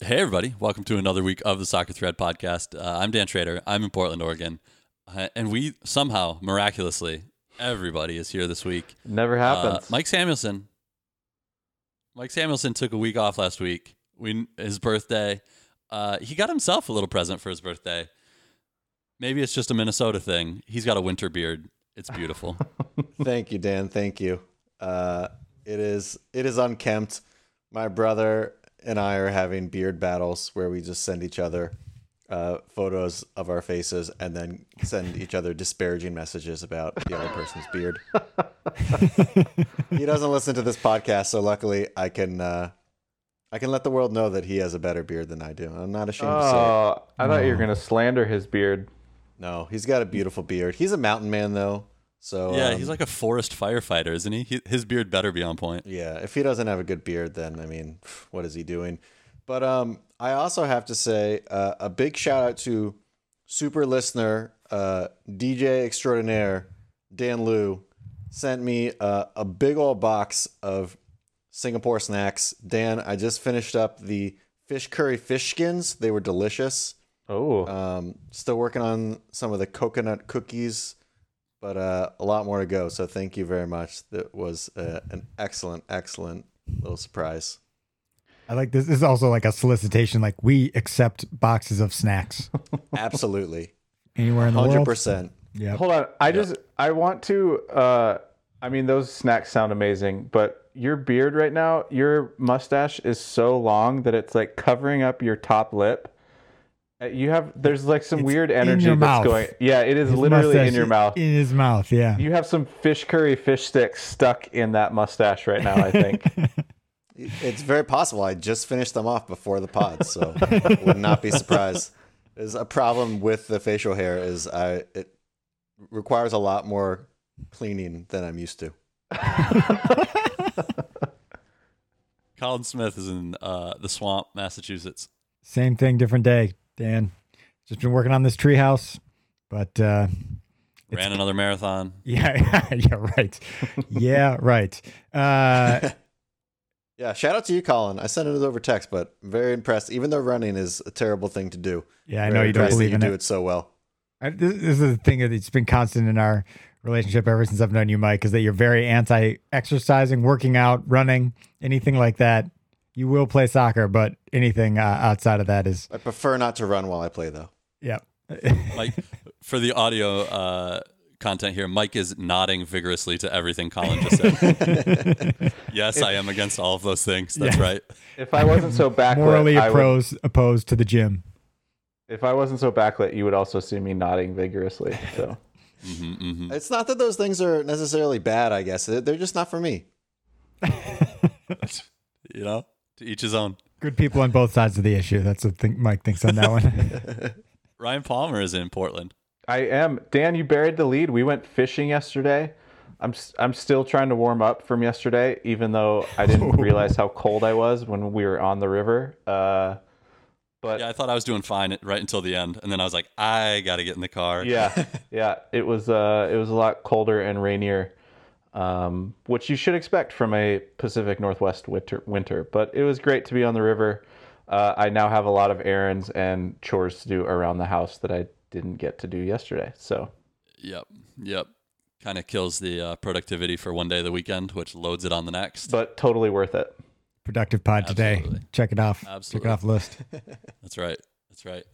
Hey, everybody. Welcome to another week of the Soccer Thread podcast. Uh, I'm Dan Trader. I'm in Portland, Oregon. Uh, and we somehow, miraculously, everybody is here this week. Never Uh, happens. Mike Samuelson. Mike Samuelson took a week off last week. We, his birthday. Uh, he got himself a little present for his birthday. Maybe it's just a Minnesota thing. He's got a winter beard. It's beautiful. Thank you, Dan. Thank you. Uh, it is it is unkempt. My brother and I are having beard battles where we just send each other uh, photos of our faces and then send each other disparaging messages about the other person's beard. he doesn't listen to this podcast, so luckily I can uh, I can let the world know that he has a better beard than I do. I'm not ashamed to say it. Oh, I thought you were gonna slander his beard. No, he's got a beautiful beard. He's a mountain man though, so yeah, um, he's like a forest firefighter, isn't he? he? His beard better be on point. Yeah, if he doesn't have a good beard, then I mean, what is he doing? But um, I also have to say uh, a big shout out to super listener uh, DJ extraordinaire Dan Liu sent me uh, a big old box of Singapore snacks. Dan, I just finished up the fish curry fish skins. They were delicious. Oh, Um, still working on some of the coconut cookies, but uh, a lot more to go. So thank you very much. That was uh, an excellent, excellent little surprise. I like this. This is also like a solicitation. Like we accept boxes of snacks Absolutely, anywhere in the hundred world. percent. Yeah. hold on. I just I want to. uh I mean, those snacks sound amazing, but your beard right now, your mustache is so long that it's like covering up your top lip. Uh, You have there's like some It's weird energy that's mouth. going. Yeah, it is His literally in your mouth. In his mouth. Yeah. You have some fish curry fish sticks stuck in that mustache right now. I think. It's very possible. I just finished them off before the pod, so would not be surprised. There's a problem with the facial hair is I it requires a lot more cleaning than I'm used to. Colin Smith is in uh, the swamp, Massachusetts. Same thing, different day. Dan, just been working on this treehouse, but uh, Ran another marathon. yeah, yeah, right. Yeah, right. Uh, Yeah, shout out to you, Colin. I sent it over text, but I'm very impressed. Even though running is a terrible thing to do, yeah, I know you don't impressed that believe you in do it. it so well. I, this, this is the thing that it's been constant in our relationship ever since I've known you, Mike, is that you're very anti-exercising, working out, running, anything like that. You will play soccer, but anything uh, outside of that is, I prefer not to run while I play, though. yeah. Mike, for the audio uh, content here, Mike is nodding vigorously to everything Colin just said. yes, I am against all of those things. That's Yeah. right. If I wasn't so backlit, Morally I would- opposed, opposed to the gym. if I wasn't so backlit, you would also see me nodding vigorously. So. Hmm hmm It's not that those things are necessarily bad, I guess. They're they're just not for me. You know, to each his own. Good people on both sides of the issue. That's what think Mike thinks on that one. Ryan Palmer is in Portland. I am. Dan, you buried the lead. We went fishing yesterday. I'm s- I'm still trying to warm up from yesterday, even though I didn't realize how cold I was when we were on the river. Uh, but Yeah, I thought I was doing fine right until the end, and then I was like, I got to get in the car. yeah, yeah, it was uh, it was a lot colder and rainier, um, which you should expect from a Pacific Northwest winter. Winter, but it was great to be on the river. Uh, I now have a lot of errands and chores to do around the house that I didn't get to do yesterday. So Yep. Yep. Kind of kills the uh, productivity for one day of the weekend, which loads it on the next. but totally worth it. Productive pod today. Absolutely. Check it off. Absolutely. Check it off the list. That's right. That's right.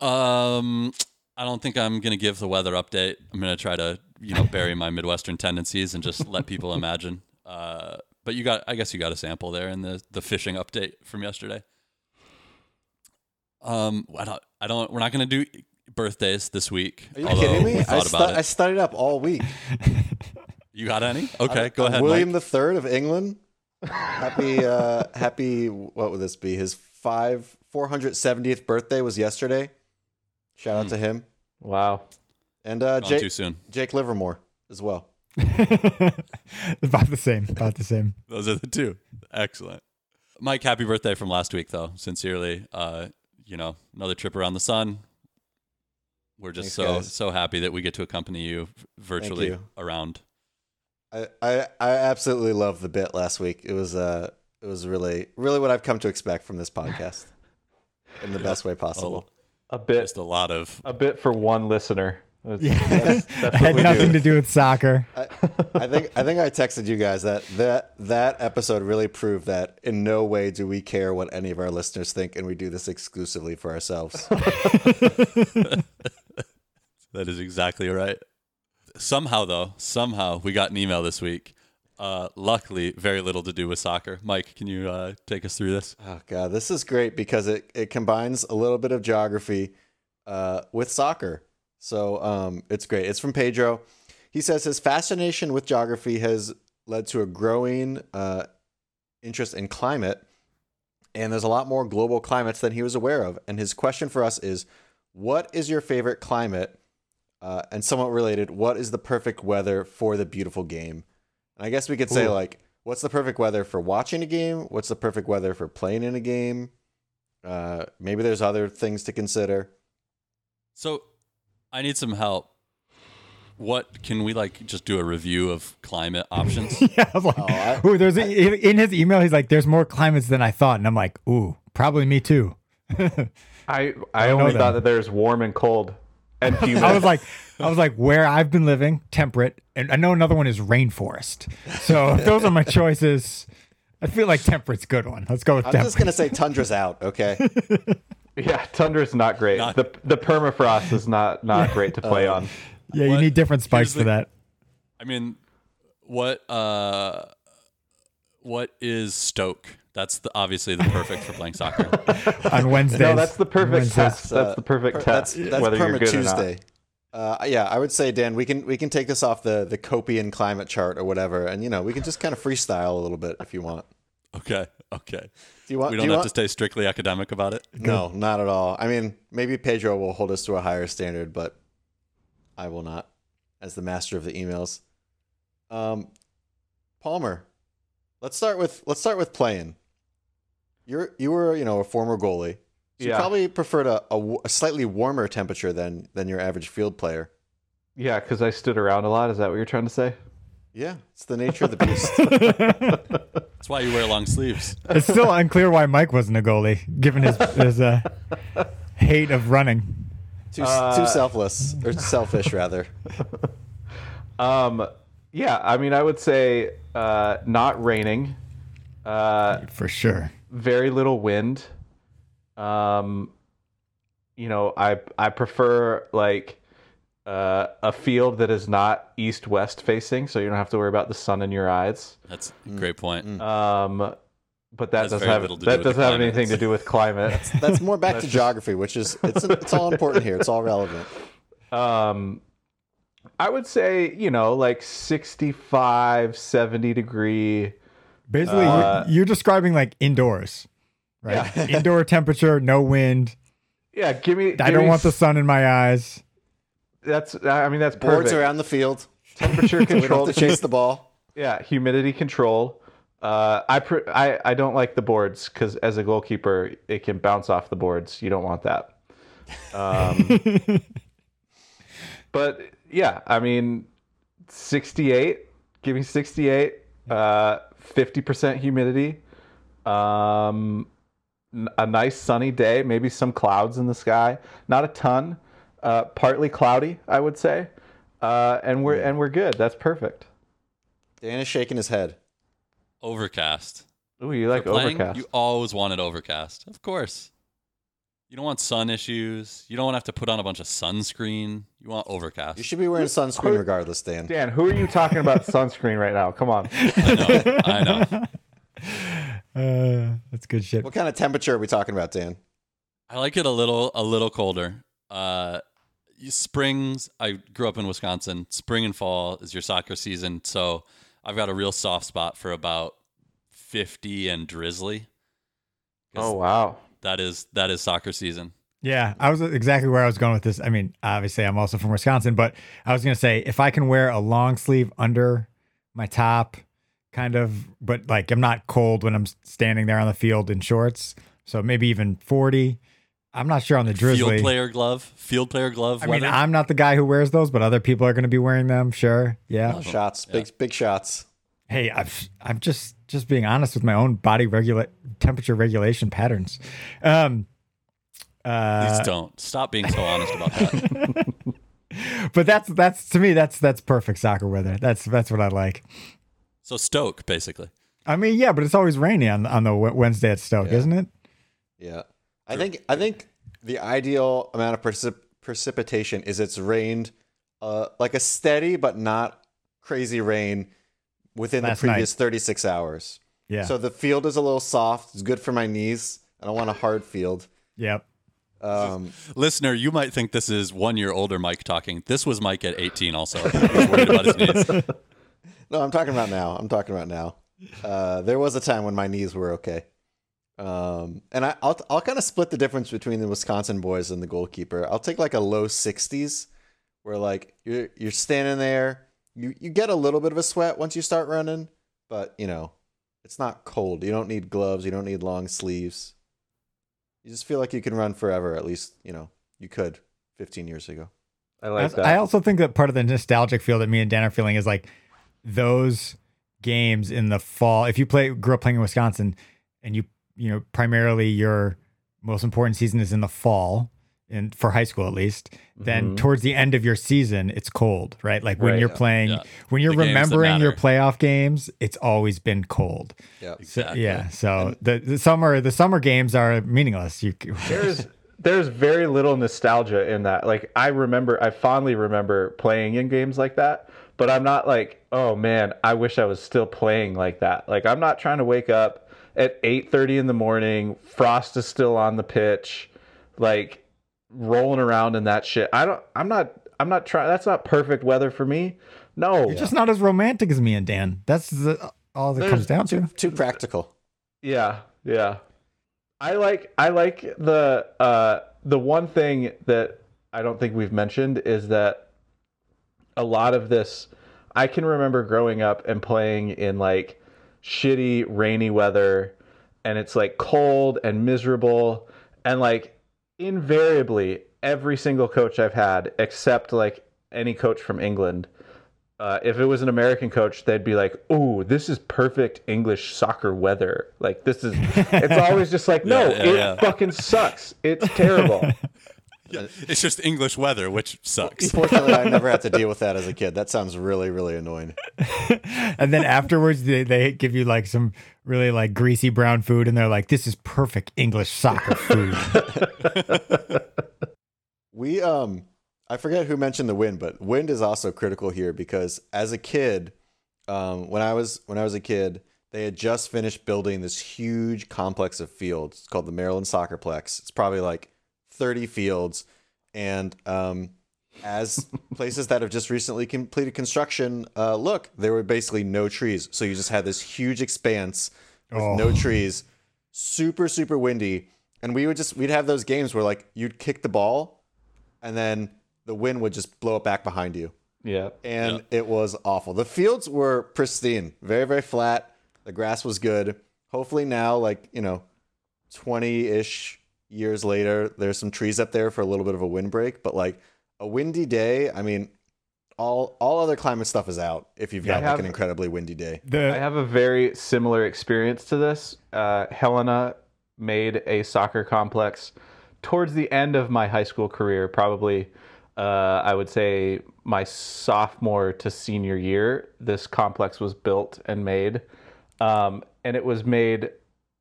Um, I don't think I'm gonna give the weather update. I'm gonna try to, you know, bury my Midwestern tendencies and just let people imagine. Uh, but you got, I guess you got a sample there in the the fishing update from yesterday. Um, I don't, I don't. We're not gonna do birthdays this week. Are you kidding me? I, thought stu- I studied up all week. You got any? Okay, go Uh, ahead. William Mike. the Third of England. Happy, uh, happy. What would this be? His five four hundred seventieth birthday was yesterday. Shout out to him Wow. and uh, Gone too Jake, soon. Jake Livermore as well. about the same. About the same. Those are the two. Excellent. Mike, happy birthday from last week, though. Sincerely, uh, you know, another trip around the sun. We're just Thanks, so guys. so happy that we get to accompany you virtually you. around. I, I I absolutely loved the bit last week. It was uh it was really really what I've come to expect from this podcast in the best way possible. A bit, Just a lot of a bit for one listener. That's, Yeah. that's, that's Had nothing do. to do with soccer. I, I think I think I texted you guys that that that episode really proved that in no way do we care what any of our listeners think, and we do this exclusively for ourselves. That is exactly right. Somehow, though, somehow we got an email this week. Uh, luckily, very little to do with soccer. Mike, can you uh, take us through this? oh god, this is great because it it combines a little bit of geography uh, with soccer. So um, it's great. It's from Pedro. He says his fascination with geography has led to a growing uh, interest in climate, and there's a lot more global climates than he was aware of. And his question for us is, what is your favorite climate? Uh, and somewhat related, what is the perfect weather for the beautiful game? And I guess we could say Ooh. like, what's the perfect weather for watching a game? What's the perfect weather for playing in a game? Uh, maybe there's other things to consider. So, I need some help. What can we like just do a review of climate options? yeah, I was like, Oh, I- ooh, there's a, in his email. He's like, "There's more climates than I thought," and I'm like, "Ooh, probably me too." I I I only them. thought that there's warm and cold and humid. I was like, I was like, where I've been living, temperate, and I know another one is rainforest. So if those are my choices, I feel like temperate's a good one. Let's go with that. I'm temperate. just gonna say tundra's out. Okay. yeah, tundra's not great. Not- the the permafrost is not not great to play on. yeah, you need different spikes here's for that. I mean, what uh, what is Stoke? That's the, obviously the perfect for playing soccer. On Wednesdays. No, that's the perfect Wednesdays. test. uh, That's the perfect per- test. That's, that's whether you're Perma good or. Tuesday. Uh, yeah, I would say, Dan, we can we can take this off the the Köppen climate chart or whatever, and you know we can just kind of freestyle a little bit if you want. Okay, okay. Do you want? We do don't you have want, to stay strictly academic about it. No, not at all. I mean, maybe Pedro will hold us to a higher standard, but I will not, as the master of the emails. Um, Palmer, let's start with let's start with playing. You're you were you know a former goalie. So You probably preferred a a slightly warmer temperature than than your average field player. Yeah, because I stood around a lot. Is that what you're trying to say? Yeah, it's the nature of the beast. That's why you wear long sleeves. it's still unclear why Mike wasn't a goalie, given his his uh, hate of running. too Uh, too selfless or selfish rather. Um, yeah, I mean, I would say uh, not raining, uh, For sure. Very little wind. Um, you know, I I prefer like uh, a field that is not east west facing, so you don't have to worry about the sun in your eyes. That's a great point. Um, but that doesn't have do that doesn't have anything to do with climate. That's more back to geography, which is it's it's all important here. It's all relevant. Um, I would say, you know, like 65, 70 degree. Basically, Uh, you're, you're describing like indoors, right? Yeah. Indoor temperature, no wind. Yeah, give me. I give don't me want the sun in my eyes. That's, I mean, that's Boards perfect. around the field. Temperature control. to chase the ball. Yeah, humidity control. Uh, I, pr- I I don't like the boards because as a goalkeeper, it can bounce off the boards. You don't want that. Um, but yeah, I mean, 68. Give me 68. Uh, 50% humidity. Um, n- a nice sunny day. Maybe some clouds in the sky. Not a ton. Uh, partly cloudy, I would say. Uh, and we're and we're good. That's perfect. Dan is shaking his head. Overcast. Ooh, you like playing, overcast? You always wanted overcast. Of course. You don't want sun issues. You don't want to have to put on a bunch of sunscreen. You want overcast. You should be wearing sunscreen regardless, Dan. Dan, who are you talking about sunscreen right now? Come on. I know. I know. Uh, that's good shit. What kind of temperature are we talking about, Dan? I like it a little a little colder. Uh springs I grew up in Wisconsin. Spring and fall is your soccer season, so I've got a real soft spot for about 50 and drizzly. Oh wow. That is that is soccer season. Yeah, I was exactly where I was going with this. I mean, obviously, I'm also from Wisconsin, but I was going to say if I can wear a long sleeve under my top, kind of, but like I'm not cold when I'm standing there on the field in shorts. So maybe even 40. I'm not sure on the Field Drizzly. player glove, field player glove. I mean, I'm not the guy who wears those, but other people are going to be wearing them. Sure, yeah. Shots, big big shots. Hey, I'm I'm just just being honest with my own body regula- temperature regulation patterns. Um, uh, Please don't stop being so honest about that. but that's that's to me that's that's perfect soccer weather. That's that's what I like. so Stoke, basically. I mean, yeah, but it's always rainy on on the Wednesday at Stoke, isn't it? Yeah, I think I think the ideal amount of precip- precipitation is it's rained uh, like a steady but not crazy rain within Last the previous 36 hours. Yeah. So the field is a little soft. It's good for my knees. I don't want a hard field. yep. Um, Listener, you might think this is one year older Mike talking. This was Mike at 18 also. Worried about his knees. no, I'm talking about now. I'm talking about now. Uh, there was a time when my knees were okay. Um, and I, I'll I'll kind of split the difference between the Wisconsin boys and the goalkeeper. I'll take like a low 60s, where like you're you're standing there, you you get a little bit of a sweat once you start running, but you know, it's not cold. You don't need gloves. You don't need long sleeves. You just feel like you can run forever. At least you know you could 15 years ago. I like I, that. I also think that part of the nostalgic feel that me and Dan are feeling is like those games in the fall. If you play grew up playing in Wisconsin, and you you know primarily your most important season is in the fall, and for high school at least, then Mhm. towards the end of your season it's cold, right? Like when Right. you're Yeah. playing, Yeah. when you're The remembering your playoff games, it's always been cold. Yeah. So, yeah, so the, the summer the summer games are meaningless. You there's there's very little nostalgia in that. Like I remember, I fondly remember playing in games like that, but I'm not like, oh man, I wish I was still playing like that. Like I'm not trying to wake up at 8:30 in the morning, frost is still on the pitch, like rolling around in that shit. I don't. I'm not. I'm not trying. That's not perfect weather for me. No. you're just not as romantic as me and Dan. That's the, all that comes down to. Too practical. Yeah, yeah. I like I like the uh the one thing that I don't think we've mentioned is that a lot of this I can remember growing up and playing in like shitty rainy weather and it's like cold and miserable and like invariably every single coach I've had except like any coach from England uh, if it was an American coach, they'd be like, "Ooh, this is perfect English soccer weather." Like this is. It's always just like, no, Yeah, yeah, it yeah. fucking sucks. It's terrible. Yeah, it's just English weather, which sucks. Fortunately, I never had to deal with that as a kid. That sounds really, really annoying. and then afterwards they, they give you like some really like greasy brown food and they're like this is perfect english soccer food We um I forget who mentioned the wind, but wind is also critical here because as a kid, um, when I was when I was a kid, they had just finished building this huge complex of fields. It's called the Maryland Soccerplex. It's probably like 30 fields, and um, as places that have just recently completed construction, uh, look, there were basically no trees. So you just had this huge expanse with Oh. no trees, super super windy, and we would just we'd have those games where like you'd kick the ball, and then the wind would just blow it back behind you yeah. and it was awful. The fields were pristine, very very flat. The grass was good. Hopefully now, like you know, twenty ish years later, there's some trees up there for a little bit of a windbreak. But like a windy day, I mean, all all other climate stuff is out if you've got I like an incredibly windy day. the I have a very similar experience to this. Uh, Helena made a soccer complex towards the end of my high school career, probably. Uh, I would say my sophomore to senior year, this complex was built and made. Um, and it was made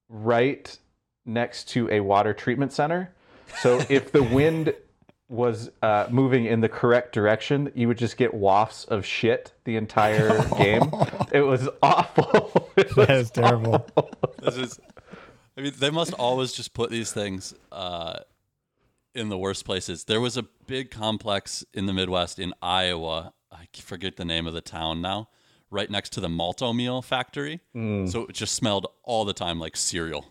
right next to a water treatment center. So if the wind was uh, moving in the correct direction, you would just get wafts of shit the entire game. It was awful. It was that is terrible This is, I mean, they must always just put these things uh, in the worst places. There was a big complex in the Midwest in Iowa. I forget the name of the town now. Right next to the Malt-O-Meal factory, so it just smelled all the time like cereal,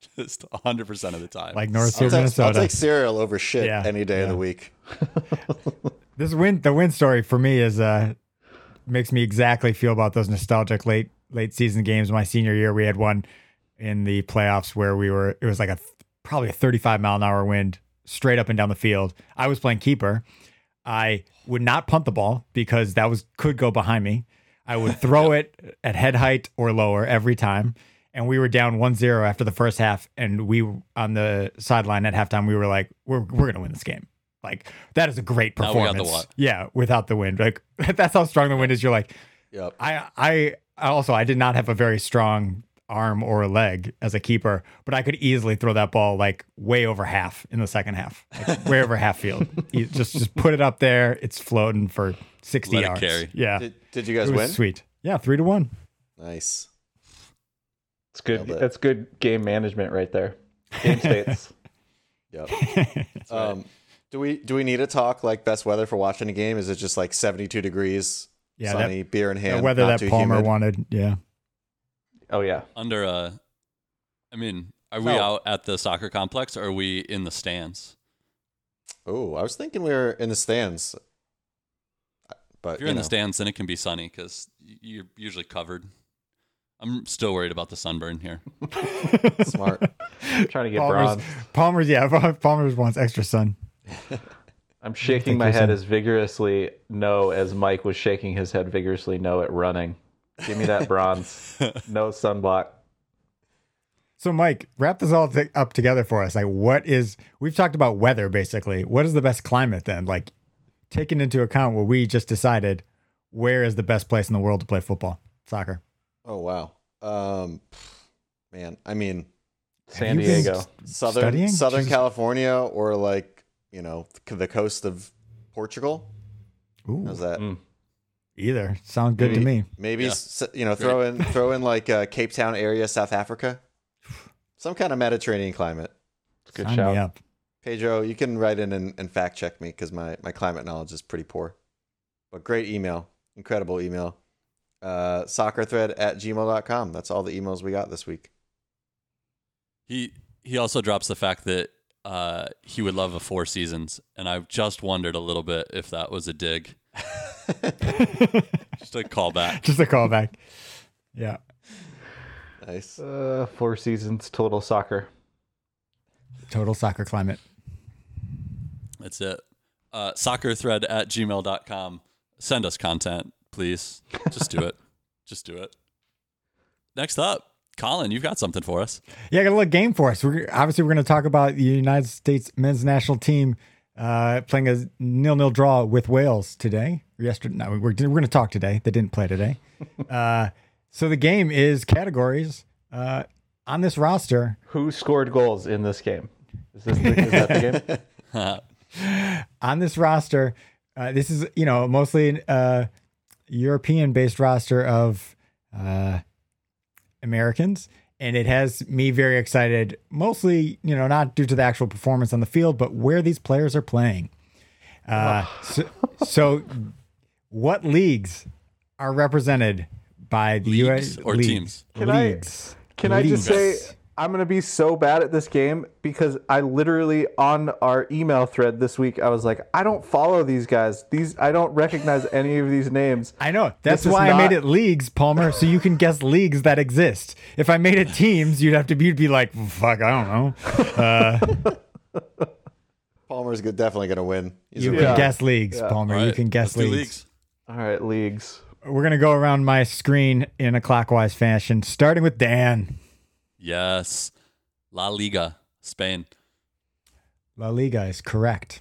just 100 percent of the time. like north I'll Shore, take, I'll take cereal over shit Yeah, any day of the week. this win the win story for me is uh makes me exactly feel about those nostalgic late late season games my senior year we had one in the playoffs where we were it was like a probably a 35 mile an hour wind straight up and down the field. I was playing keeper. I would not punt the ball because that was could go behind me. I would throw it at head height or lower every time. And we were down 1-0 after the first half and we on the sideline at halftime we were like we're we're going to win this game. Like that is a great Now we got the performance. what? Yeah, without the wind. Like that's how strong the wind is. You're like Yep. I I I also I did not have a very strong arm or leg as a keeper, but I could easily throw that ball like way over half in the second half, like way over half field. You just just put it up there. It's floating for sixty Let it yards. carry. Yeah, Did, did you it guys was win? sweet. Yeah, three to one. Nice. It's good. Nailed it. That's good game management right there. Game states. Yep. um, do we do we need to talk like best weather for watching a game? Is it just like 72 degrees, Yeah, that- sunny, beer in The weather not that too Palmer humid? wanted. Yeah, Oh yeah. Under uh I mean, are we No. out at the soccer complex or are we in the stands? Oh, I was thinking we were in the stands. But If you're you in the stands, then it can be sunny because you're usually covered. I'm still worried about the sunburn here. smart. I'm trying to get Palmer's, bronze. Palmer's yeah, Palmer's wants extra sun. I'm shaking my head son. as vigorously no as Mike was shaking his head vigorously no at running. Give me that bronze. no sunblock. So, Mike, wrap this all t- up together for us. Like, what is, we've talked about weather basically. What is the best climate then? Like, taking into account what we just decided, where is the best place in the world to play football, soccer? Oh wow. Um, man, I mean, San Diego. southern Studying? Southern Jesus. California or like you know the- the coast of Portugal. Ooh, How's that? Mm. either. Sounds good to me. Maybe Yeah. you know throw in throw in like uh, Cape Town area, South Africa, some kind of Mediterranean climate. Good Sign shout. me up. Pedro, you can write in and, and fact check me because my, my climate knowledge is pretty poor. But great email, incredible email. Uh, soccerthread at gmail.com. That's all the emails we got this week. He he also drops the fact that uh, he would love a four seasons, and I've just wondered a little bit if that was a dig, just a callback. Just a callback. Yeah. Nice. Uh, four seasons total soccer. Total soccer climate. That's it. Uh, soccerthread at gmail.com. Send us content, please. Just do it. Just do it. Next up, Colin, you've got something for us. Yeah, I got a little game for us. We're obviously we're going to talk about the United States men's national team uh, playing a nil-nil draw with Wales today. Or yesterday, no, we're we're going to talk today. They didn't play today. uh, so the game is categories uh, on this roster. Who scored goals in this game? Is this the, is that the game? on this roster, uh, this is you know mostly uh, European-based roster of uh, Americans, and it has me very excited. Mostly, you know, not due to the actual performance on the field, but where these players are playing. Uh, so, so, what leagues are represented by the Leagues US or leagues? teams? Can I- leagues. I just say Leagues. I'm gonna be so bad at this game because I literally on our email thread this week I was like I don't follow these guys. These I don't recognize any of these names. I know. That's This is why I made it leagues, Palmer, so you can guess leagues that exist. If I made it teams, you'd have to be, you'd be like, fuck, I don't know. Uh, Palmer's good, definitely going to win. He's you can Yeah. guess leagues, Yeah. Palmer. All You can guess let's do leagues. All right, leagues. We're going to go around my screen in a clockwise fashion, starting with Dan. Yes. La Liga, Spain. La Liga is correct.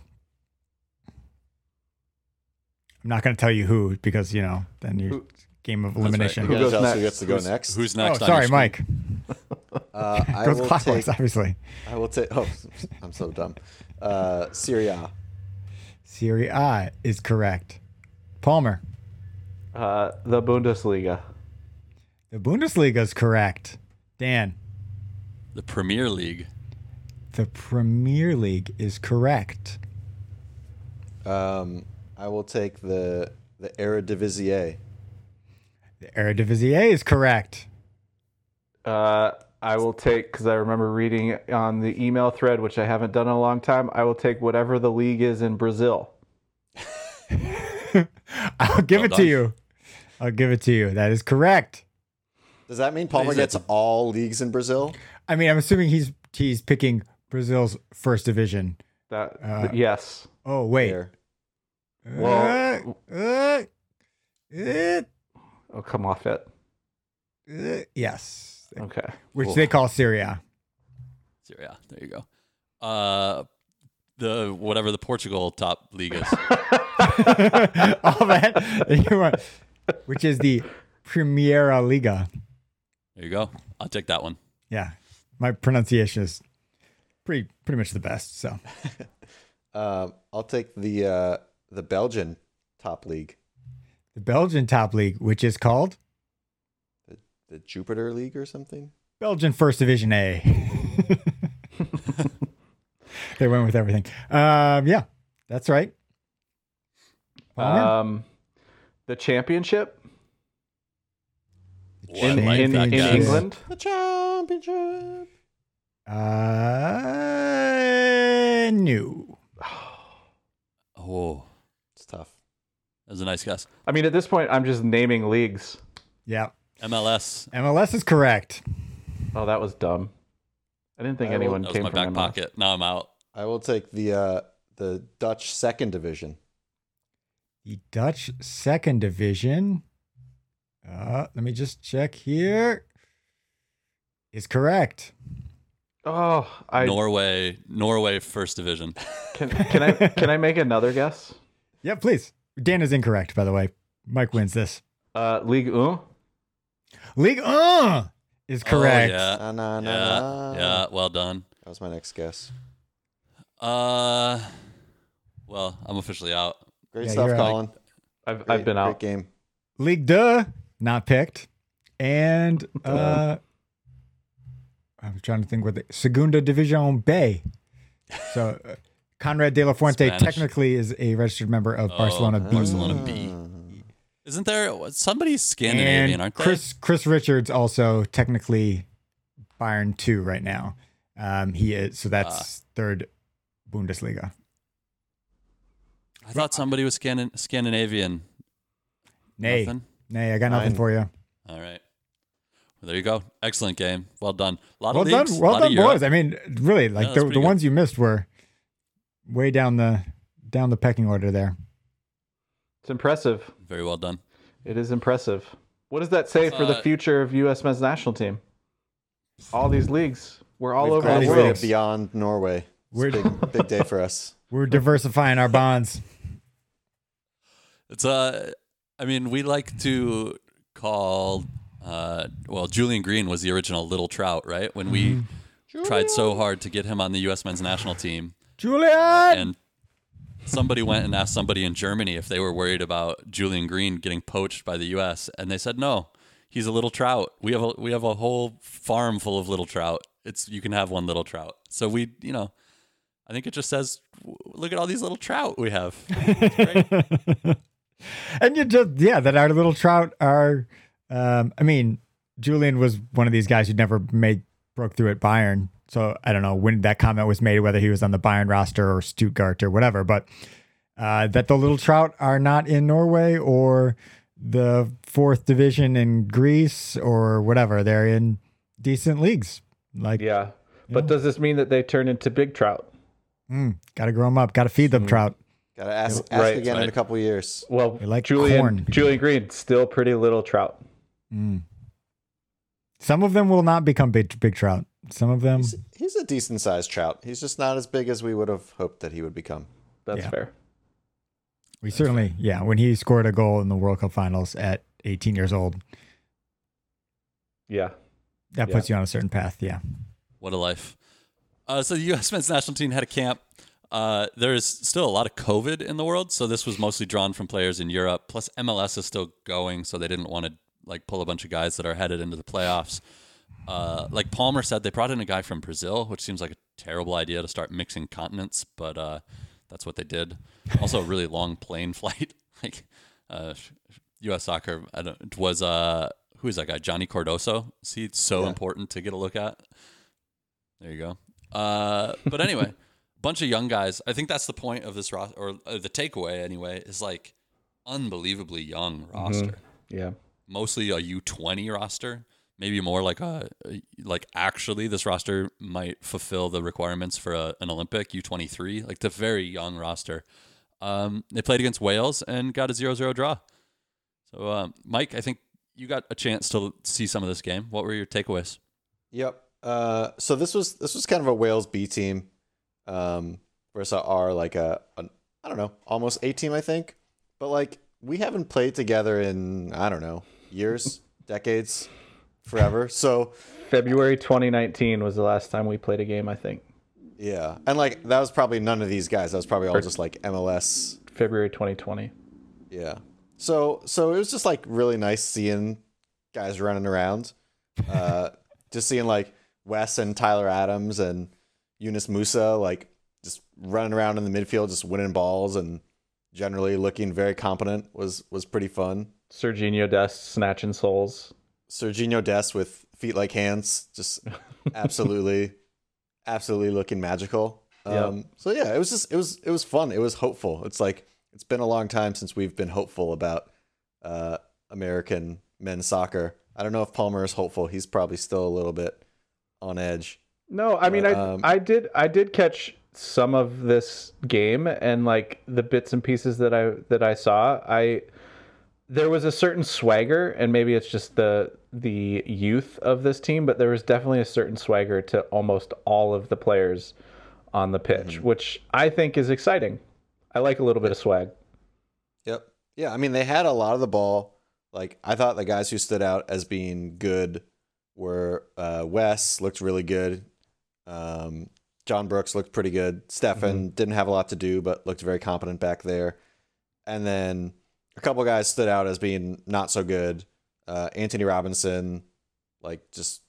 I'm not going to tell you who because, you know, then you're game of right. elimination. Who goes gotta tell us who next? gets to go Who's- next. Who's Oh, next? on your sorry. Mike. Uh, I Goes will clockwise, take. obviously. I will take. Oh, I'm so dumb. Uh, Syria. Serie A is correct. Palmer. Uh, the Bundesliga. The Bundesliga is correct. Dan. The Premier League. The Premier League is correct. Um, I will take the the Eredivisie. The Eredivisie is correct. Uh, I will take because I remember reading on the email thread, which I haven't done in a long time. I will take whatever the league is in Brazil. I'll give Well it to you. I'll give it to you. That is correct. Does that mean Palmer gets all leagues in Brazil? I mean, I'm assuming he's he's picking Brazil's first division. That Uh, yes. Oh wait. There. Well- Uh, uh, uh, Oh, come off it. uh, yes, Okay. which Cool. they call Syria. Syria. There you go. Uh, the whatever the Portugal top league is. All that you want, which is the Primeira Liga. There you go. I'll take that one. Yeah, my pronunciation is pretty pretty much the best. So Um, I'll take the uh, the Belgian top league, the Belgian top league, which is called the the Jupiter League or something. Belgian First Division A. they went with everything. Um, yeah, that's right. Palmer? Um, the championship Ooh, I in like in, in. England. The championship. Uh, new. Oh, It's tough. that was a nice guess. I mean, at this point, I'm just naming leagues. Yeah, MLS. MLS is correct. Oh, that was dumb. I didn't think I will- anyone That was came my from back MLS. pocket. Now I'm out. I will take the uh, the Dutch second division. The Dutch second division. Uh, let me just check here. Is correct. Oh, I Norway. Norway first division. can, can I can I make another guess? Yeah, please. Dan is incorrect, by the way. Mike wins this. Uh, League One. League uh is correct. Oh, yeah. Na, na, na, Yeah. na. Yeah. Well done. That was my next guess. Uh, well, I'm officially out. Great Yeah, stuff, you're out. Colin. I've Great, I've been great out. game. League Deux, not picked. And uh I'm trying to think what the Segunda Division B. So uh, Konrad de la Fuente Spanish. technically is a registered member of Barcelona B. Barcelona B. Isn't there somebody Scandinavian? and aren't they? Chris Chris Richards also technically Bayern two right now. Um, he is so that's Ah. third Bundesliga. I thought somebody was Scandin- Scandinavian. Nay, Nothing? Nay, I got nothing Fine. for you. All right. Well, there you go. Excellent game. Well done. A lot Well of done, leagues, well lot done, of Europe. boys. I mean, really, like that's the, pretty the good. ones you missed were way down the down the pecking order there. It's impressive. Very well done. It is impressive. What does that say for the Uh, future of U.S. men's national team? All these leagues, we're all We've over the graduated world. beyond Norway. It's We're- a big, big day for us. We're diversifying our bonds. It's uh, I mean, we like to call. Uh, well, Julian Green was the original Little Trout, right? When we Mm-hmm. tried so hard to get him on the U.S. men's national team, Julian, and somebody went and asked somebody in Germany if they were worried about Julian Green getting poached by the U.S. and they said no. He's a little trout. We have a we have a whole farm full of little trout. It's you can have one little trout. So we, you know, I think it just says, w- look at all these little trout we have. It's great. And you just yeah, that our little trout are. Um, I mean, Julian was one of these guys who never made broke through at Bayern. So I don't know when that comment was made, whether he was on the Bayern roster or Stuttgart or whatever. But uh, that the little trout are not in Norway or the fourth division in Greece or whatever. They're in decent leagues. Like, Yeah. But does this mean that they turn into big trout? mm, got to grow them up. Got to feed them trout. Gotta ask, ask Right, again in a right. couple years. Well, They like Julian corn. Julian Green, still pretty little trout. Mm. Some of them will not become big, big trout. Some of them, He's, he's a decent sized trout. He's just not as big as we would have hoped that he would become. That's Yeah. fair. we certainly, yeah. When he scored a goal in the World Cup Finals at 18 years old, Yeah. that Yeah. puts you on a certain path. Yeah. What a life. Uh, so the U.S. men's national team had a camp. Uh, there's still a lot of COVID in the world, so this was mostly drawn from players in Europe. Plus, MLS is still going, so they didn't want to like pull a bunch of guys that are headed into the playoffs. Uh, like Palmer said, they brought in a guy from Brazil, which seems like a terrible idea to start mixing continents, but uh, that's what they did. Also, a really long plane flight. like uh, U.S. soccer, I don't, it was uh, who is that guy? Johnny Cardoso. See, it's so Yeah. important to get a look at. There you go. Uh, but anyway, bunch of young guys. I think that's the point of this roster, or uh, the takeaway anyway, is like unbelievably young roster. Yeah. Mostly a U twenty roster. maybe more like a like actually this roster might fulfill the requirements for a, an Olympic U23. Like the very young roster. Um, they played against Wales and got a 0-0 draw. So, um, Mike, I think you got a chance to see some of this game. What were your takeaways? Yep. Uh, so this was this was kind of a Wales B team um, versus our like a, a I don't know almost A team I think, but like we haven't played together in I don't know years, decades, forever. So February 2019 was the last time we played a game. I think yeah, and like that was probably none of these guys. That was probably all just like MLS. February 2020. Yeah. So so it was just like really nice seeing guys running around. Uh, just seeing like Wes and Tyler Adams and Yunus Musah like just running around in the midfield, just winning balls and generally looking very competent was was pretty fun. Sergiño Dest snatching souls. Sergiño Dest with feet like hands, just absolutely, absolutely looking magical. Yep. Um, so yeah, it was just it was it was fun. It was hopeful. It's like it's been a long time since we've been hopeful about uh, American men's soccer. I don't know if Palmer is hopeful. He's probably still a little bit on edge. No, I mean, But, I um, I did I did catch some of this game and like the bits and pieces that I that I saw. I there was a certain swagger, and maybe it's just the the youth of this team, but there was definitely a certain swagger to almost all of the players on the pitch, which I think is exciting. I like a little bit of swag. Yep. Yeah, I mean they had a lot of the ball. Like I thought the guys who stood out as being good were uh, Wes looked really good. Um, John Brooks looked pretty good. Steffen didn't have a lot to do, but looked very competent back there. And then a couple guys stood out as being not so good. Uh, Antonee Robinson, like just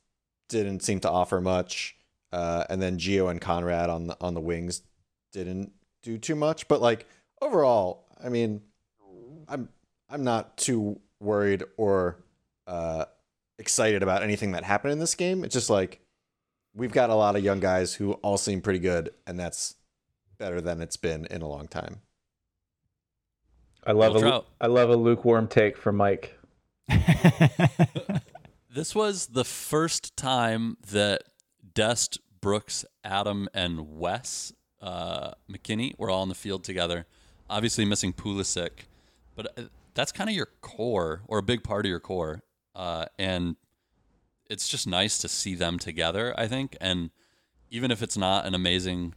didn't seem to offer much. Uh, and then Gio and Konrad on the on the wings didn't do too much. But like overall, I mean, I'm I'm not too worried or uh, excited about anything that happened in this game. It's just like we've got a lot of young guys who all seem pretty good, and that's better than it's been in a long time. I love Will a Trout. I love a lukewarm take from Mike. This was the first time that Dest, Brooks, Adam, and Wes uh, McKennie were all on the field together. Obviously missing Pulisic, but uh, that's kind of your core or a big part of your core. Uh, and it's just nice to see them together, I think. And even if it's not an amazing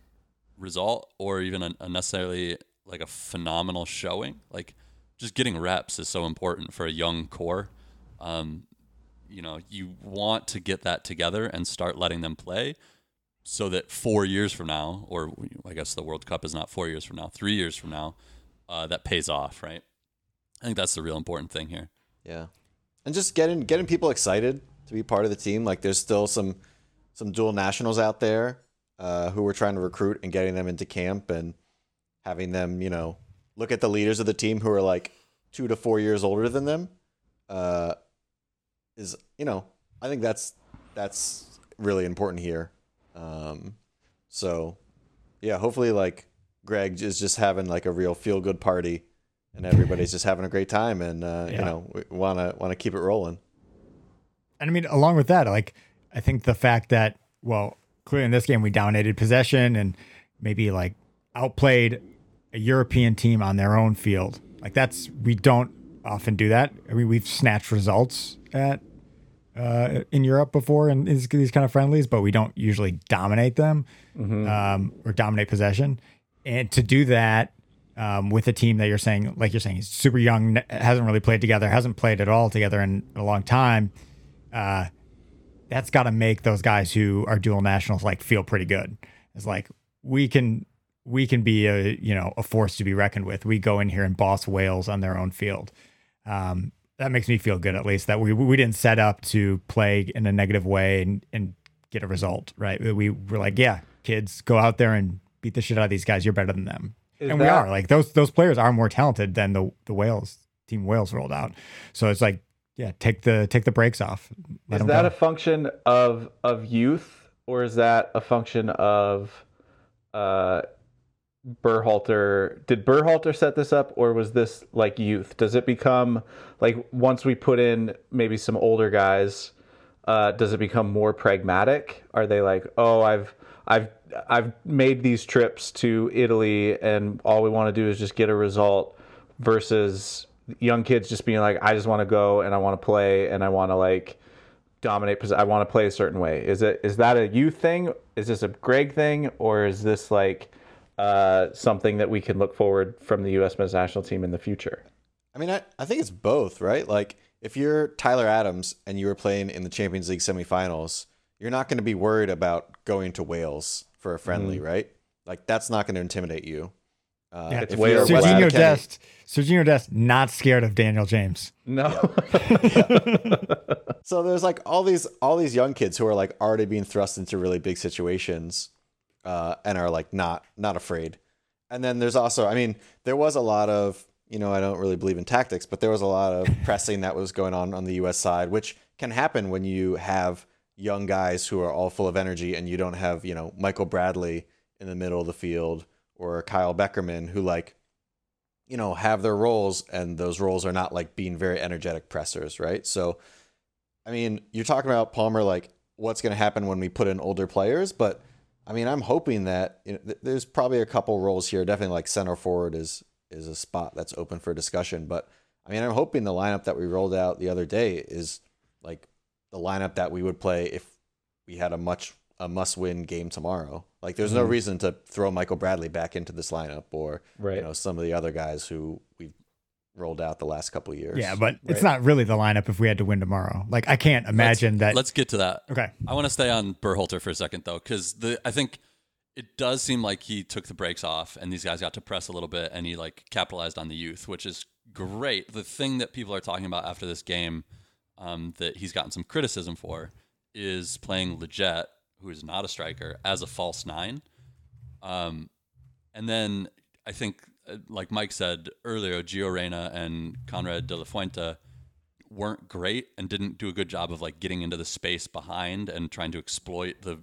result or even a, a necessarily like a phenomenal showing, like just getting reps is so important for a young core. Um, you know, you want to get that together and start letting them play so that four years from now, or I guess the World Cup is not four years from now, three years from now, uh, that pays off, right? I think that's the real important thing here. Yeah, and just getting getting people excited to be part of the team. Like there's still some some dual nationals out there uh, who we're trying to recruit and getting them into camp and having them, you know, look at the leaders of the team who are like two to four years older than them. Uh, is you know I think that's that's really important here. Um, so yeah, hopefully like Greg is just having like a real feel good party and everybody's just having a great time and uh, you know we want to want to keep it rolling. And I mean, along with that, like I think the fact that well, clearly in this game we dominated possession and maybe like outplayed a European team on their own field. Like that's we don't often do that. I mean, we've snatched results at uh, in Europe before in these, these kind of friendlies, but we don't usually dominate them um, or dominate possession. And to do that um, with a team that you're saying, like you're saying, is super young, hasn't really played together, hasn't played at all together in a long time. Uh, that's got to make those guys who are dual nationals like feel pretty good. It's like we can we can be a you know a force to be reckoned with. We go in here and boss Wales on their own field. Um, that makes me feel good at least that we we didn't set up to play in a negative way and, and get a result. Right? We were like, yeah, kids, go out there and beat the shit out of these guys. You're better than them, Is and we are. Like those those players are more talented than the the Wales team Wales rolled out. So it's like, yeah, take the take the brakes off. Let Is that go. a function of of youth, or is that a function of uh, Berhalter? Did Berhalter set this up, or was this like youth? Does it become like once we put in maybe some older guys, Uh, does it become more pragmatic? Are they like, oh, I've I've I've made these trips to Italy, and all we want to do is just get a result, versus young kids just being like, I just want to go and I want to play and I want to like dominate because I want to play a certain way. Is it is that a you thing? Is this a Greg thing, or is this like uh, something that we can look forward from the U.S. men's national team in the future? I mean, I, I think it's both, right? Like, if you're Tyler Adams and you were playing in the Champions League semifinals, you're not going to be worried about going to Wales for a friendly, Mm-hmm. right? Like, that's not going to intimidate you. Uh, Yeah, It's way over Wes Sergiño Dest, Sergiño Dest, not scared of Daniel James. No. So there's like all these all these young kids who are like already being thrust into really big situations, uh, and are like not not afraid. And then there's also, I mean, there was a lot of you know I don't really believe in tactics, but there was a lot of pressing that was going on on the U.S. side, which can happen when you have young guys who are all full of energy and you don't have you know Michael Bradley in the middle of the field or Kyle Beckerman who like you know have their roles and those roles are not like being very energetic pressers, right? So. I mean, you're talking about Palmer, like what's going to happen when we put in older players, but I mean, I'm hoping that you know, th- there's probably a couple roles here. Definitely, like center forward is is a spot that's open for discussion. But I mean, I'm hoping the lineup that we rolled out the other day is like the lineup that we would play if we had a much a must win game tomorrow. Like, there's no Mhm. reason to throw Michael Bradley back into this lineup or right. you know some of the other guys who we've rolled out the last couple of years. Yeah, but it's not really the lineup if we had to win tomorrow. Like I can't imagine that. Let's get to that. Okay. I want to stay on Berhalter for a second though, because the I think it does seem like he took the brakes off, and these guys got to press a little bit, and he like capitalized on the youth, which is great. The thing that people are talking about after this game, um, that he's gotten some criticism for, is playing Lletget, who is not a striker, as a false nine. Um, and then I think, uh, like Mike said earlier, Gio Reyna and Konrad de la Fuente weren't great and didn't do a good job of like getting into the space behind and trying to exploit the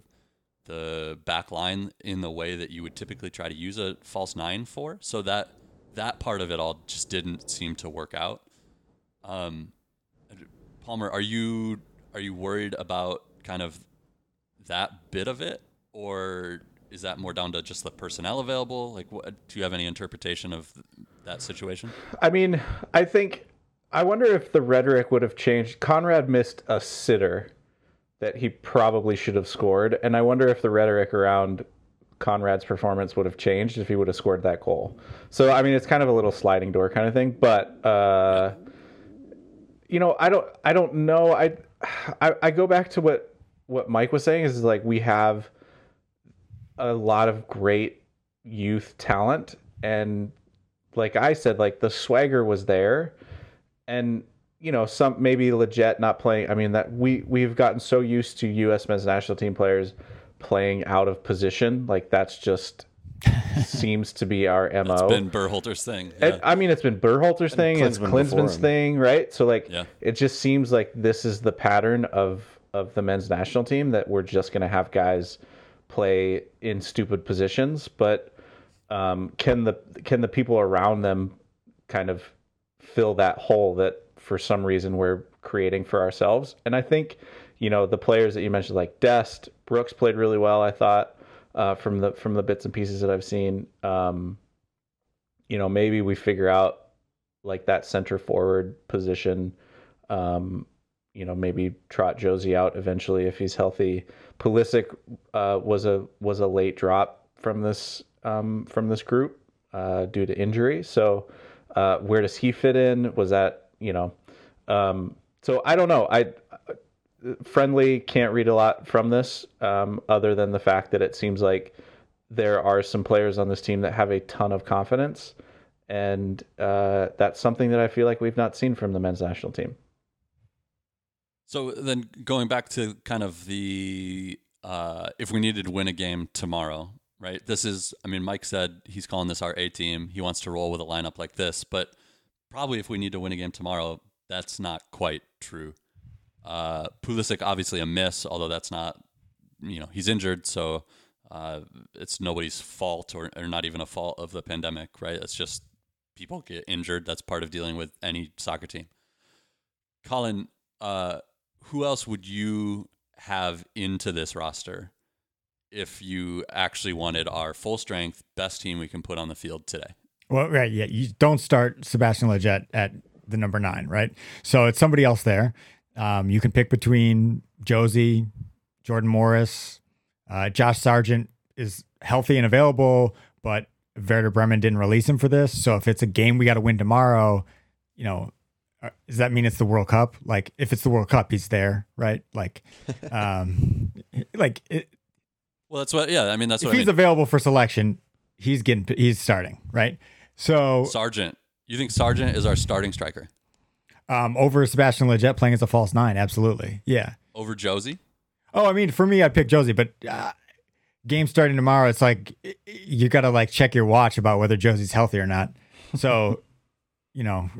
the back line in the way that you would typically try to use a false nine for. So that that part of it all just didn't seem to work out. Um, Palmer, are you are you worried about kind of that bit of it, or is that more down to just the personnel available? Like, what, do you have any interpretation of that situation? I mean, I think I wonder if the rhetoric would have changed. Konrad missed a sitter that he probably should have scored, and I wonder if the rhetoric around Konrad's performance would have changed if he would have scored that goal. So I mean, it's kind of a little sliding door kind of thing, but uh, you know, I don't, I don't know. I, I, I go back to what what Mike was saying is like we have a lot of great youth talent and like I said, like the swagger was there, and you know some maybe legit not playing. I mean that we we've gotten so used to U.S. men's national team players playing out of position, like that's just seems to be our mo. It's been Berhalter's thing. It- Yeah. I mean, it's been Berhalter's thing, it's Klinsmann Klinsmann's thing, right? So like, Yeah. it just seems like this is the pattern of of the men's national team that we're just going to have guys play in stupid positions, but um, can the can the people around them kind of fill that hole that for some reason we're creating for ourselves? And I think you know the players that you mentioned, like Dest, Brooks played really well. I thought uh, from the from the bits and pieces that I've seen. Um, you know, maybe we figure out like that center forward position. Um, you know, maybe trot Jozy out eventually if he's healthy. Pulisic uh, was a was a late drop from this um, from this group uh, due to injury. So uh, where does he fit in? Was that you know? Um, so I don't know. I friendly can't read a lot from this um, other than the fact that it seems like there are some players on this team that have a ton of confidence and uh, that's something that i feel like we've not seen from the men's national team So then going back to kind of the uh, if we needed to win a game tomorrow, right? This is, I mean, Mike said he's calling this our A team. He wants to roll with a lineup like this, but probably if we need to win a game tomorrow, that's not quite true. Uh, Pulisic obviously a miss, although that's not, you know, he's injured, so uh, it's nobody's fault or, or not even a fault of the pandemic, right? It's just people get injured. That's part of dealing with any soccer team. Colin, uh, who else would you have into this roster if you actually wanted our full strength best team we can put on the field today? Well, right, yeah. You don't start Sebastian Lletget at the number nine, right? So it's somebody else there. Um, you can pick between Jozy, Jordan Morris, uh, Josh Sargent is healthy and available, but Werder Bremen didn't release him for this. So if it's a game we got to win tomorrow, you know, does that mean it's the World Cup? Like, if it's the World Cup, he's there, right? Like, um, like it, Well, that's what. Yeah, I mean that's if what I he's mean. available for selection, he's getting he's starting, right? So Sargent. You think Sargent is our starting striker um, over Sebastian Lletget playing as a false nine, absolutely, yeah. over Jozy? Oh, I mean, for me, I pick Jozy, but uh, game starting tomorrow, it's like you got to like check your watch about whether Jozy's healthy or not. So, you know,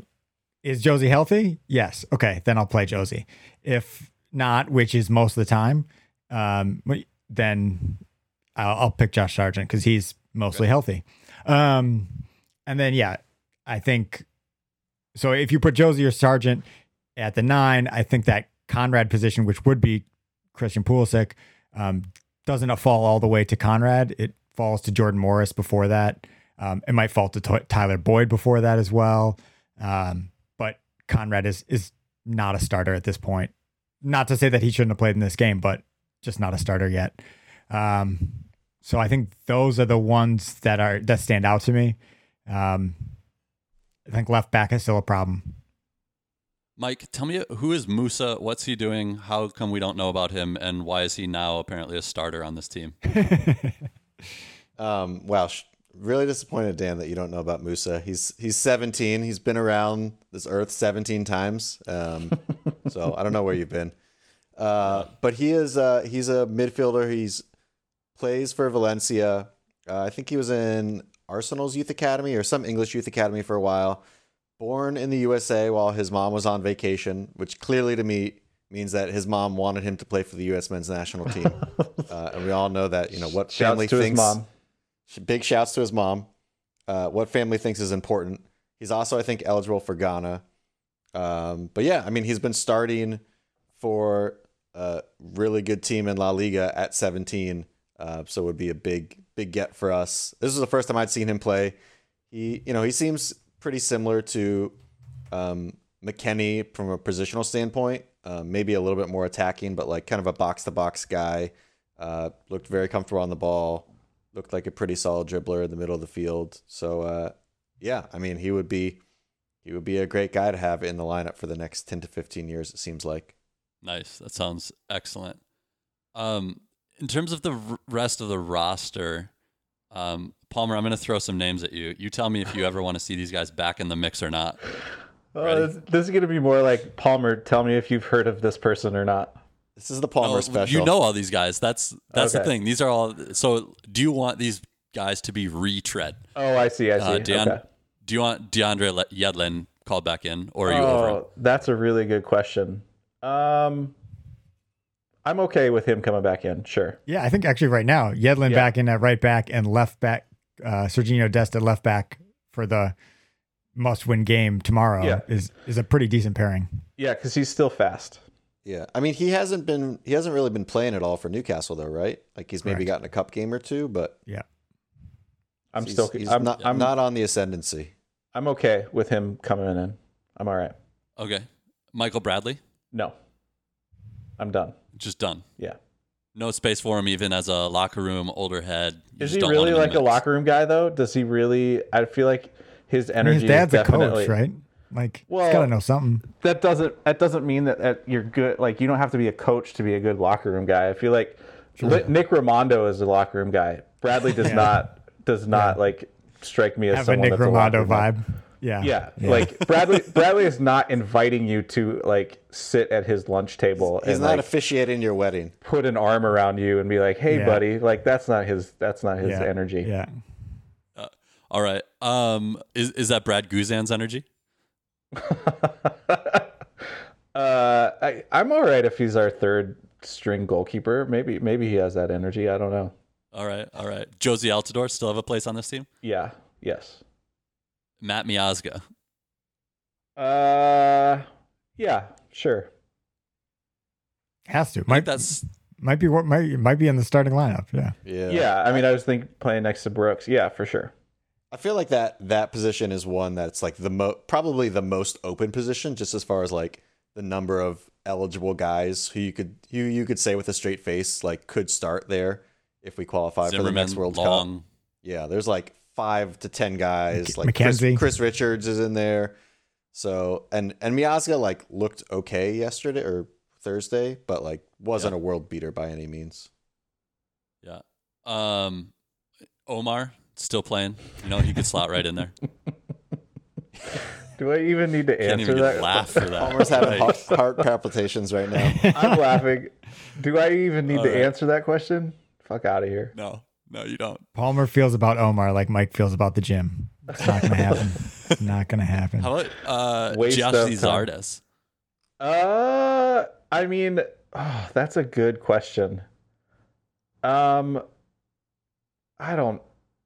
is Jozy healthy? Yes. Okay, then I'll play Jozy. If not, which is most of the time, um, then I'll, I'll pick Josh Sargent because he's mostly healthy. Um, and then yeah, I think so. If you put Jozy or Sargent at the nine, I think that Konrad position, which would be Christian Pulisic, um, doesn't fall all the way to Konrad. It falls to Jordan Morris before that. Um, it might fall to Ty- Tyler Boyd before that as well. Um, Konrad is is not a starter at this point. Not to say that he shouldn't have played in this game, but just not a starter yet. Um, so I think those are the ones that are that stand out to me. Um, I think left back is still a problem. Mike, tell me who is Musah? What's he doing? How come we don't know about him? And why is he now apparently a starter on this team? Um, wow, sh- really disappointed, Dan, that you don't know about Musah. He's he's 17. He's been around this earth 17 times. Um, so I don't know where you've been. Uh, but he is uh, he's a midfielder. He's plays for Valencia. Uh, I think he was in Arsenal's youth academy or some English youth academy for a while. Born in the USA while his mom was on vacation, which clearly to me means that his mom wanted him to play for the U.S. men's national team. uh, and we all know that you know what Shouts family thinks. Big shouts to his mom. Uh, what family thinks is important. He's also, I think, eligible for Ghana. Um, but yeah, I mean, he's been starting for a really good team in La Liga at 17. Uh, so it would be a big, big get for us. This is the first time I'd seen him play. He, you know, he seems pretty similar to um, McKennie from a positional standpoint. Uh, maybe a little bit more attacking, but like kind of a box to box guy. Uh, looked very comfortable on the ball looked like a pretty solid dribbler in the middle of the field. So uh, yeah, I mean he would be he would be a great guy to have in the lineup for the next ten to fifteen years. It seems like. Nice. That sounds excellent. Um, in terms of the r- rest of the roster, um, Palmer, I'm going to throw some names at you. You tell me if you ever want to see these guys back in the mix or not. Oh, Ready? this, this is going to be more like Palmer. Tell me if you've heard of this person or not. This is the Palmer Oh, special. You know all these guys. That's that's the thing. These are all. So, do you want these guys to be retread? Oh, I see. I see. Uh, Deon- okay. Do you want DeAndre Le- Yedlin called back in, or are you over him? Oh, that's a really good question. Um, I'm okay with him coming back in. Sure. Yeah, I think actually right now, Yedlin Yeah. back in at right back and left back, uh, Sergiño Dest at left back for the must win game tomorrow Yeah. is is a pretty decent pairing. Yeah, because he's still fast. Yeah, I mean he hasn't been he hasn't really been playing at all for Newcastle though, right? Like he's maybe Correct. gotten a cup game or two, but Yeah. I'm he's, still. he's I'm not I'm not on the ascendancy. I'm okay with him coming in. I'm all right. Okay, Michael Bradley, No, I'm done. just done. Yeah. No space for him, even as a locker room older head. You Is he really like a locker room guy though? Does he really? I feel like his I mean, energy. his dad's is a coach, right? Like, Well- he's got to know something. That doesn't. That doesn't mean that, that you're good. Like you don't have to be a coach to be a good locker room guy. I feel like Li- Nick Rimando is a locker room guy. Bradley does not. Does not like strike me as Have a Nick that's a locker Rimando guy. vibe. Yeah. Yeah, like Bradley. Bradley is not inviting you to like sit at his lunch table He's and not like officiating your wedding. put an arm around you and be like, "Hey, Yeah. buddy." Like that's not his. That's not his yeah. energy. Yeah. All right. Um, is is that Brad Guzan's energy? Uh, I, I'm all right if he's our third string goalkeeper. Maybe maybe he has that energy. I don't know. All right. All right. Jozy Altidore still have a place on this team. Yeah. Yes. Matt Miazga. Uh, yeah. Sure. Has to. I Might that's might be what might might be in the starting lineup. Yeah. Yeah. Yeah, I mean, I was thinking playing next to Brooks. Yeah, for sure. I feel like that that position is one that's like the mo probably the most open position, just as far as like the number of eligible guys who you could who you could say with a straight face like could start there if we qualify for the next World Cup. Yeah, there's like five to ten guys. Like Chris, Chris Richards is in there. So and and Miazga like looked okay yesterday or Thursday, but like wasn't Yeah. a world beater by any means. Yeah. Um, Omar still playing. You know, he could slot right in there. Do I even need to Can't answer even that? a laugh for that. Palmer's having Right. heart, heart palpitations right now. I'm laughing. Do I even need All to right. answer that question? Fuck out of here. No, no, you don't. Palmer feels about Omar like Mike feels about the gym. It's not gonna happen. It's not gonna happen. How about uh, Waste of Zardes? Uh, I mean, oh, that's a good question. Um, I don't.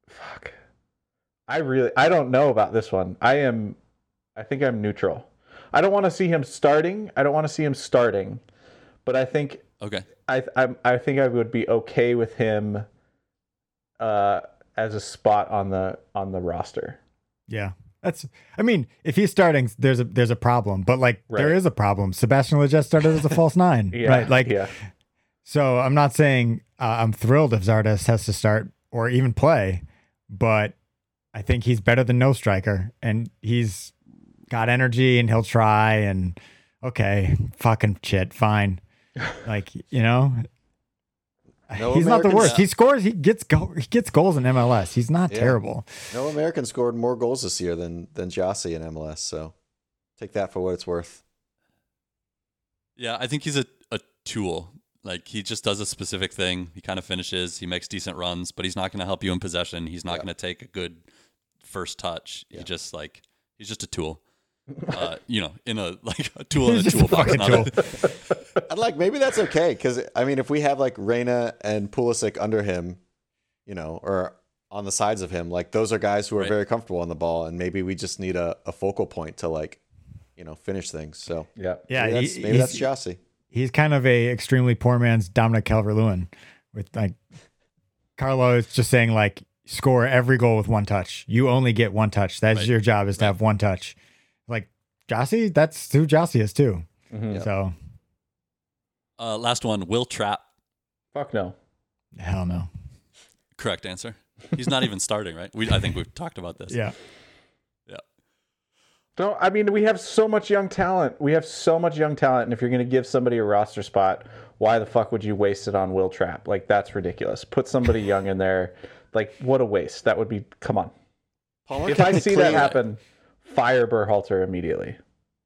Fuck. I really, I don't know about this one. I am, I think I'm neutral. I don't want to see him starting. I don't want to see him starting, but I think Okay. I I'm, I think I would be okay with him uh as a spot on the on the roster. Yeah. That's I mean, if he's starting, there's a there's a problem. But like there Right. is a problem. Sebastian Lletget started as a false nine. Yeah. Right. Like yeah. so I'm not saying uh, I'm thrilled if Zardes has to start or even play, but I think he's better than no striker and he's got energy and he'll try and okay, fucking shit, fine. like, you know, No he's not the Americans- worst. He scores, he gets go- he gets goals in MLS. He's not Yeah. terrible. No American scored more goals this year than than Gyasi in MLS. So take that for what it's worth. Yeah, I think he's a, a tool. Like he just does a specific thing. He kind of finishes. He makes decent runs, but he's not going to help you in possession. He's not Yeah. going to take a good first touch. He just like he's just a tool. Uh, you know, in a like a tool in a He's just a toolbox. fucking not a- tool. And like maybe that's okay because I mean if we have like Reyna and Pulisic under him, you know, or on the sides of him, like those are guys who are Right. very comfortable on the ball, and maybe we just need a, a focal point to like, you know, finish things. So Yeah. Yeah, maybe that's, he- maybe that's Gyasi. He's kind of a extremely poor man's Dominic Calvert-Lewin with like Carlo is just saying like score every goal with one touch. You only get one touch. That's Right. your job is to have one touch. Like Gyasi, that's who Gyasi is too. Mhm. So Uh, last one, Wil Trapp. Fuck no. hell no. Correct answer. He's not even starting, right? We I think we've talked about this. Yeah. Yeah. Don't I mean we have so much young talent. We have so much young talent, and if you're gonna give somebody a roster spot, why the fuck would you waste it on Wil Trapp? Like that's ridiculous. Put somebody young in there. Like what a waste. That would be come on. Palmer If I see that clean. happen, fire Berhalter immediately.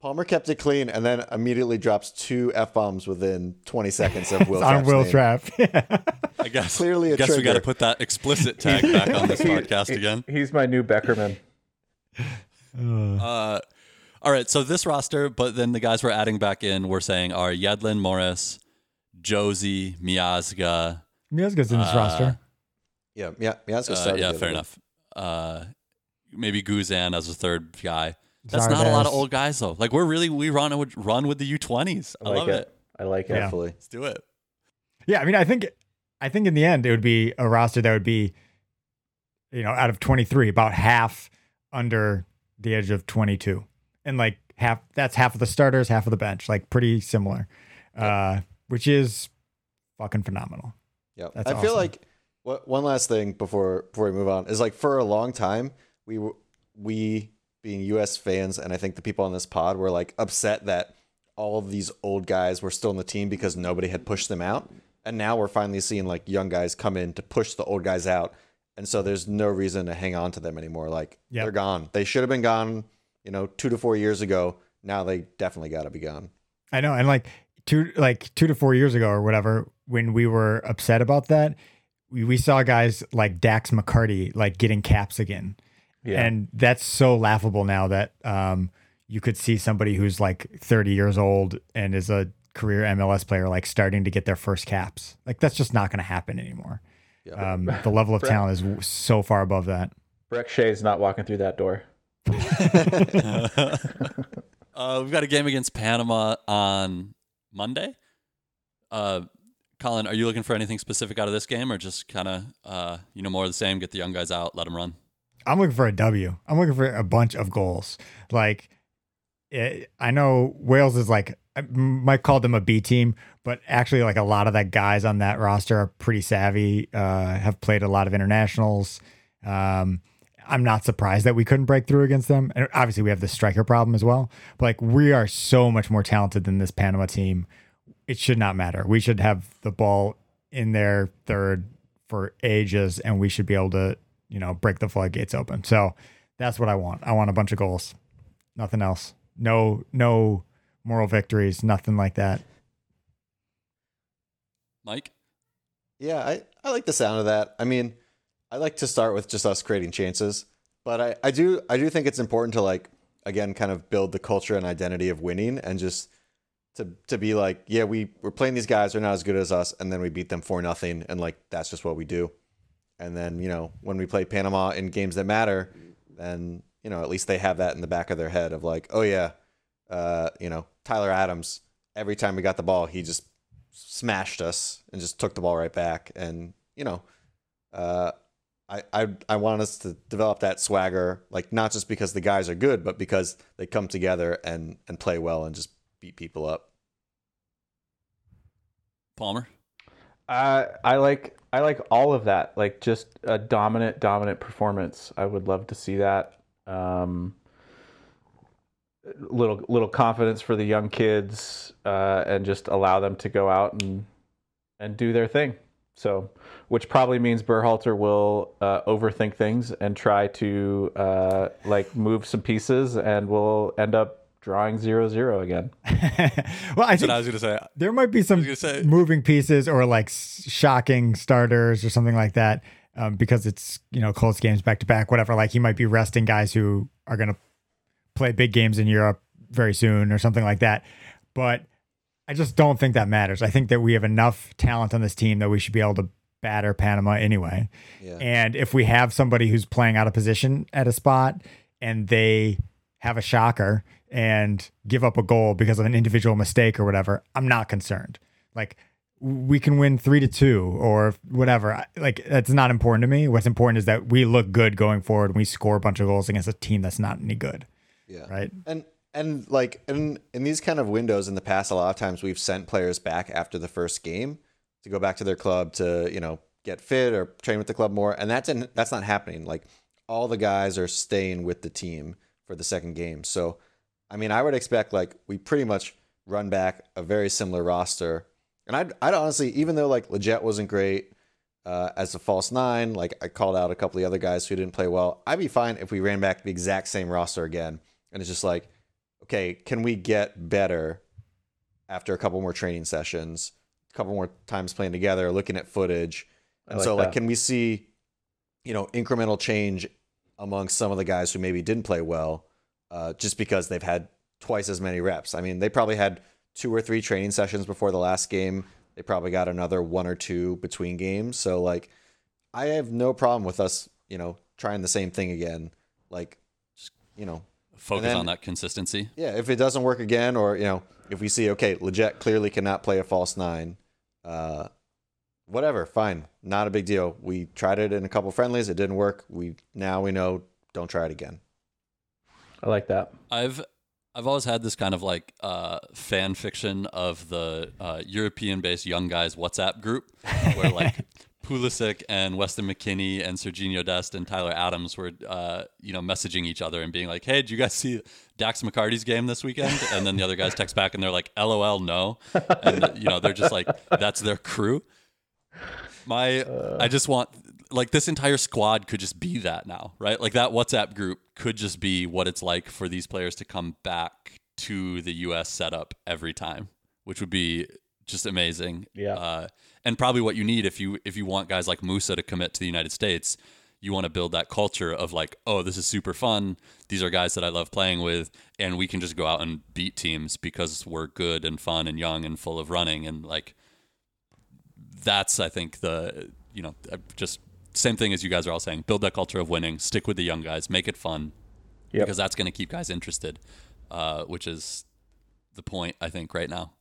Palmer kept it clean and then immediately drops two f bombs within 20 seconds of Will It's on Will name. Trap. I guess Clearly a guess we got to put that explicit tag back on this podcast again. He's my new Beckerman. Uh, all right, so this roster, but then the guys we're adding back in, we're saying are Yedlin Morris, Jozy, Miazga. Miazga's in this Uh, roster. Yeah, yeah, yeah. That's Uh, yeah, fair enough. Uh, maybe Guzan as a third guy. That's not a lot of old guys though. Like we're really we run with run with the U twenties. I, I like love it. it. I like it. Yeah. Definitely. Let's do it. Yeah, I mean, I think, I think in the end it would be a roster that would be, you know, out of twenty three, about half under the age of twenty two, and like half that's half of the starters, half of the bench, like pretty similar, uh, which is fucking phenomenal. Yeah, I feel like what one last thing before before we move on is like for a long time we were we being U.S. fans and I think the people on this pod were like upset that all of these old guys were still in the team because nobody had pushed them out, and now we're finally seeing like young guys come in to push the old guys out, and so there's no reason to hang on to them anymore. Like Yep. they're gone. They should have been gone, you know, two to four years ago. Now they definitely got to be gone. I know, and like two like two to four years ago or whatever, when we were upset about that, we, we saw guys like Dax McCarty like getting caps again. Yeah. And that's so laughable now that um, you could see somebody who's like 30 years old and is a career MLS player like starting to get their first caps. Like that's just not going to happen anymore. Yeah. Um, the level of talent is w- so far above that. Brek Shea's not walking through that door. uh, we've got a game against Panama on Monday. Uh, Colin, are you looking for anything specific out of this game, or just kind of uh, you know more of the same? Get the young guys out, let them run. I'm looking for a W. I'm looking for a bunch of goals. Like, it, I know Wales is like, I might call them a B team, but actually, like a lot of that guys on that roster are pretty savvy, uh, have played a lot of internationals. Um, I'm not surprised that we couldn't break through against them. And obviously, we have the striker problem as well. But like, we are so much more talented than this Panama team. It should not matter. We should have the ball in their third for ages, and we should be able to you know, break the floodgates open. So that's what I want. I want a bunch of goals. Nothing else. No, no moral victories. Nothing like that. Mike. Yeah, I, I like the sound of that. I mean, I like to start with just us creating chances, but I, I do I do think it's important to like again kind of build the culture and identity of winning and just to to be like, yeah, we we're playing these guys, they're not as good as us, and then we beat them for nothing, and like that's just what we do. And then, you know, when we play Panama in games that matter, then, you know, at least they have that in the back of their head of like, oh, yeah, uh, you know, Tyler Adams, every time we got the ball, he just smashed us and just took the ball right back. And, you know, uh, I, I, I want us to develop that swagger, like not just because the guys are good, but because they come together and, and play well and just beat people up. Palmer. Uh, I like I like all of that. Like just a dominant, dominant performance. I would love to see that. Um, little little confidence for the young kids, uh, and just allow them to go out and and do their thing. So, which probably means Berhalter will uh, overthink things and try to uh, like move some pieces, and we'll end up drawing zero zero again. well, I That's think I was gonna say. there might be some gonna say- moving pieces or like shocking starters or something like that um, because it's you know close games back to back, whatever. Like he might be resting guys who are going to play big games in Europe very soon or something like that. But I just don't think that matters. I think that we have enough talent on this team that we should be able to batter Panama anyway. Yeah. And if we have somebody who's playing out of position at a spot and they have a shocker and give up a goal because of an individual mistake or whatever, I'm not concerned. Like we can win three to two or whatever. Like that's not important to me. What's important is that we look good going forward. And we score a bunch of goals against a team that's not any good, Yeah. right? And and like in in these kind of windows in the past, a lot of times we've sent players back after the first game to go back to their club to you know get fit or train with the club more, and that's in, that's not happening. Like all the guys are staying with the team for the second game. So, I mean, I would expect like we pretty much run back a very similar roster, and I'd I'd honestly even though like Lletget wasn't great. Uh, as a false nine, like I called out a couple of the other guys who didn't play well. I'd be fine if we ran back the exact same roster again. And it's just like, okay, can we get better after a couple more training sessions, a couple more times playing together, looking at footage? And like so, like, can we see, you know, incremental change among some of the guys who maybe didn't play well, uh, just because they've had twice as many reps? I mean, they probably had two or three training sessions before the last game. They probably got another one or two between games. So, like, I have no problem with us, you know, trying the same thing again. Like, just, you know, Focus then- on that consistency. yeah, if it doesn't work again, or you know, if we see okay, Lletget clearly cannot play a false nine, uh, whatever, fine, not a big deal. We tried it in a couple friendlies, it didn't work. We now we know, don't try it again. I like that. I've I've always had this kind of like uh, fan fiction of the uh, European-based young guys WhatsApp group, where like Pulisic and Weston McKennie and Sergiño Dest and Tyler Adams were, uh, you know, messaging each other and being like, "Hey, did you guys see Dax McCarty's game this weekend?" And then the other guys text back and they're like, "LOL, no," and you know they're just like, that's their crew. My, I just want like this entire squad could just be that now, right? Like that WhatsApp group could just be what it's like for these players to come back to the US setup every time, which would be just amazing. Yeah. Uh, and probably what you need if you if you want guys like Musah to commit to the United States, you want to build that culture of like, oh, this is super fun. These are guys that I love playing with, and we can just go out and beat teams because we're good and fun and young and full of running and like that's I think the you know just same thing as you guys are all saying. Build that culture of winning. Stick with the young guys. Make it fun Yep. because that's going to keep guys interested, uh, which is the point I think right now.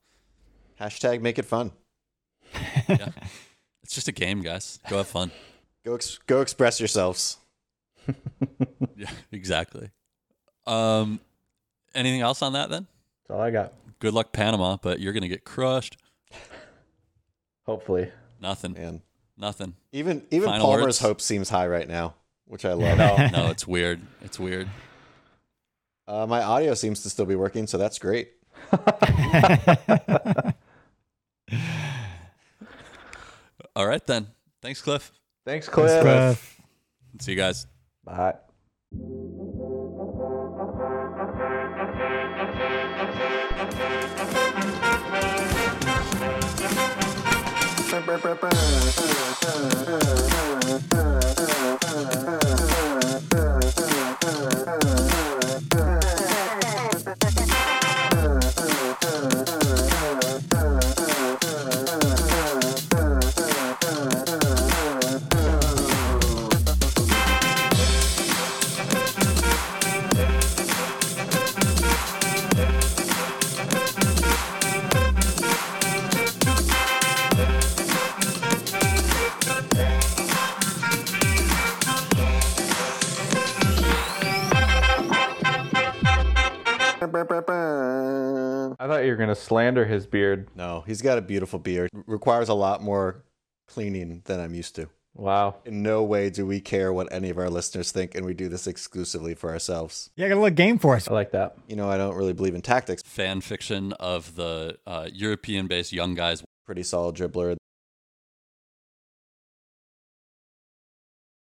Hashtag make it fun. yeah. It's just a game, guys. Go have fun. Go ex- go express yourselves. Yeah, exactly. Um, anything else on that then? That's all I got. Good luck, Panama, but you're gonna get crushed. Hopefully. Nothing. Man, Nothing. even even Final Palmer's words? hope seems high right now, which I love. No. No, it's weird. It's weird. Uh, my audio seems to still be working, so that's great. All right then. Thanks, Cliff. Thanks, Cliff. Cliff. See you guys. Bye. I thought you were gonna slander his beard. No, he's got a beautiful beard. Requires a lot more cleaning than I'm used to. Wow. In no way do we care what any of our listeners think, and we do this exclusively for ourselves. Yeah, got a little game for us. I like that. You know, I don't really believe in tactics. Fan fiction of the uh, European-based young guys Pretty solid dribbler.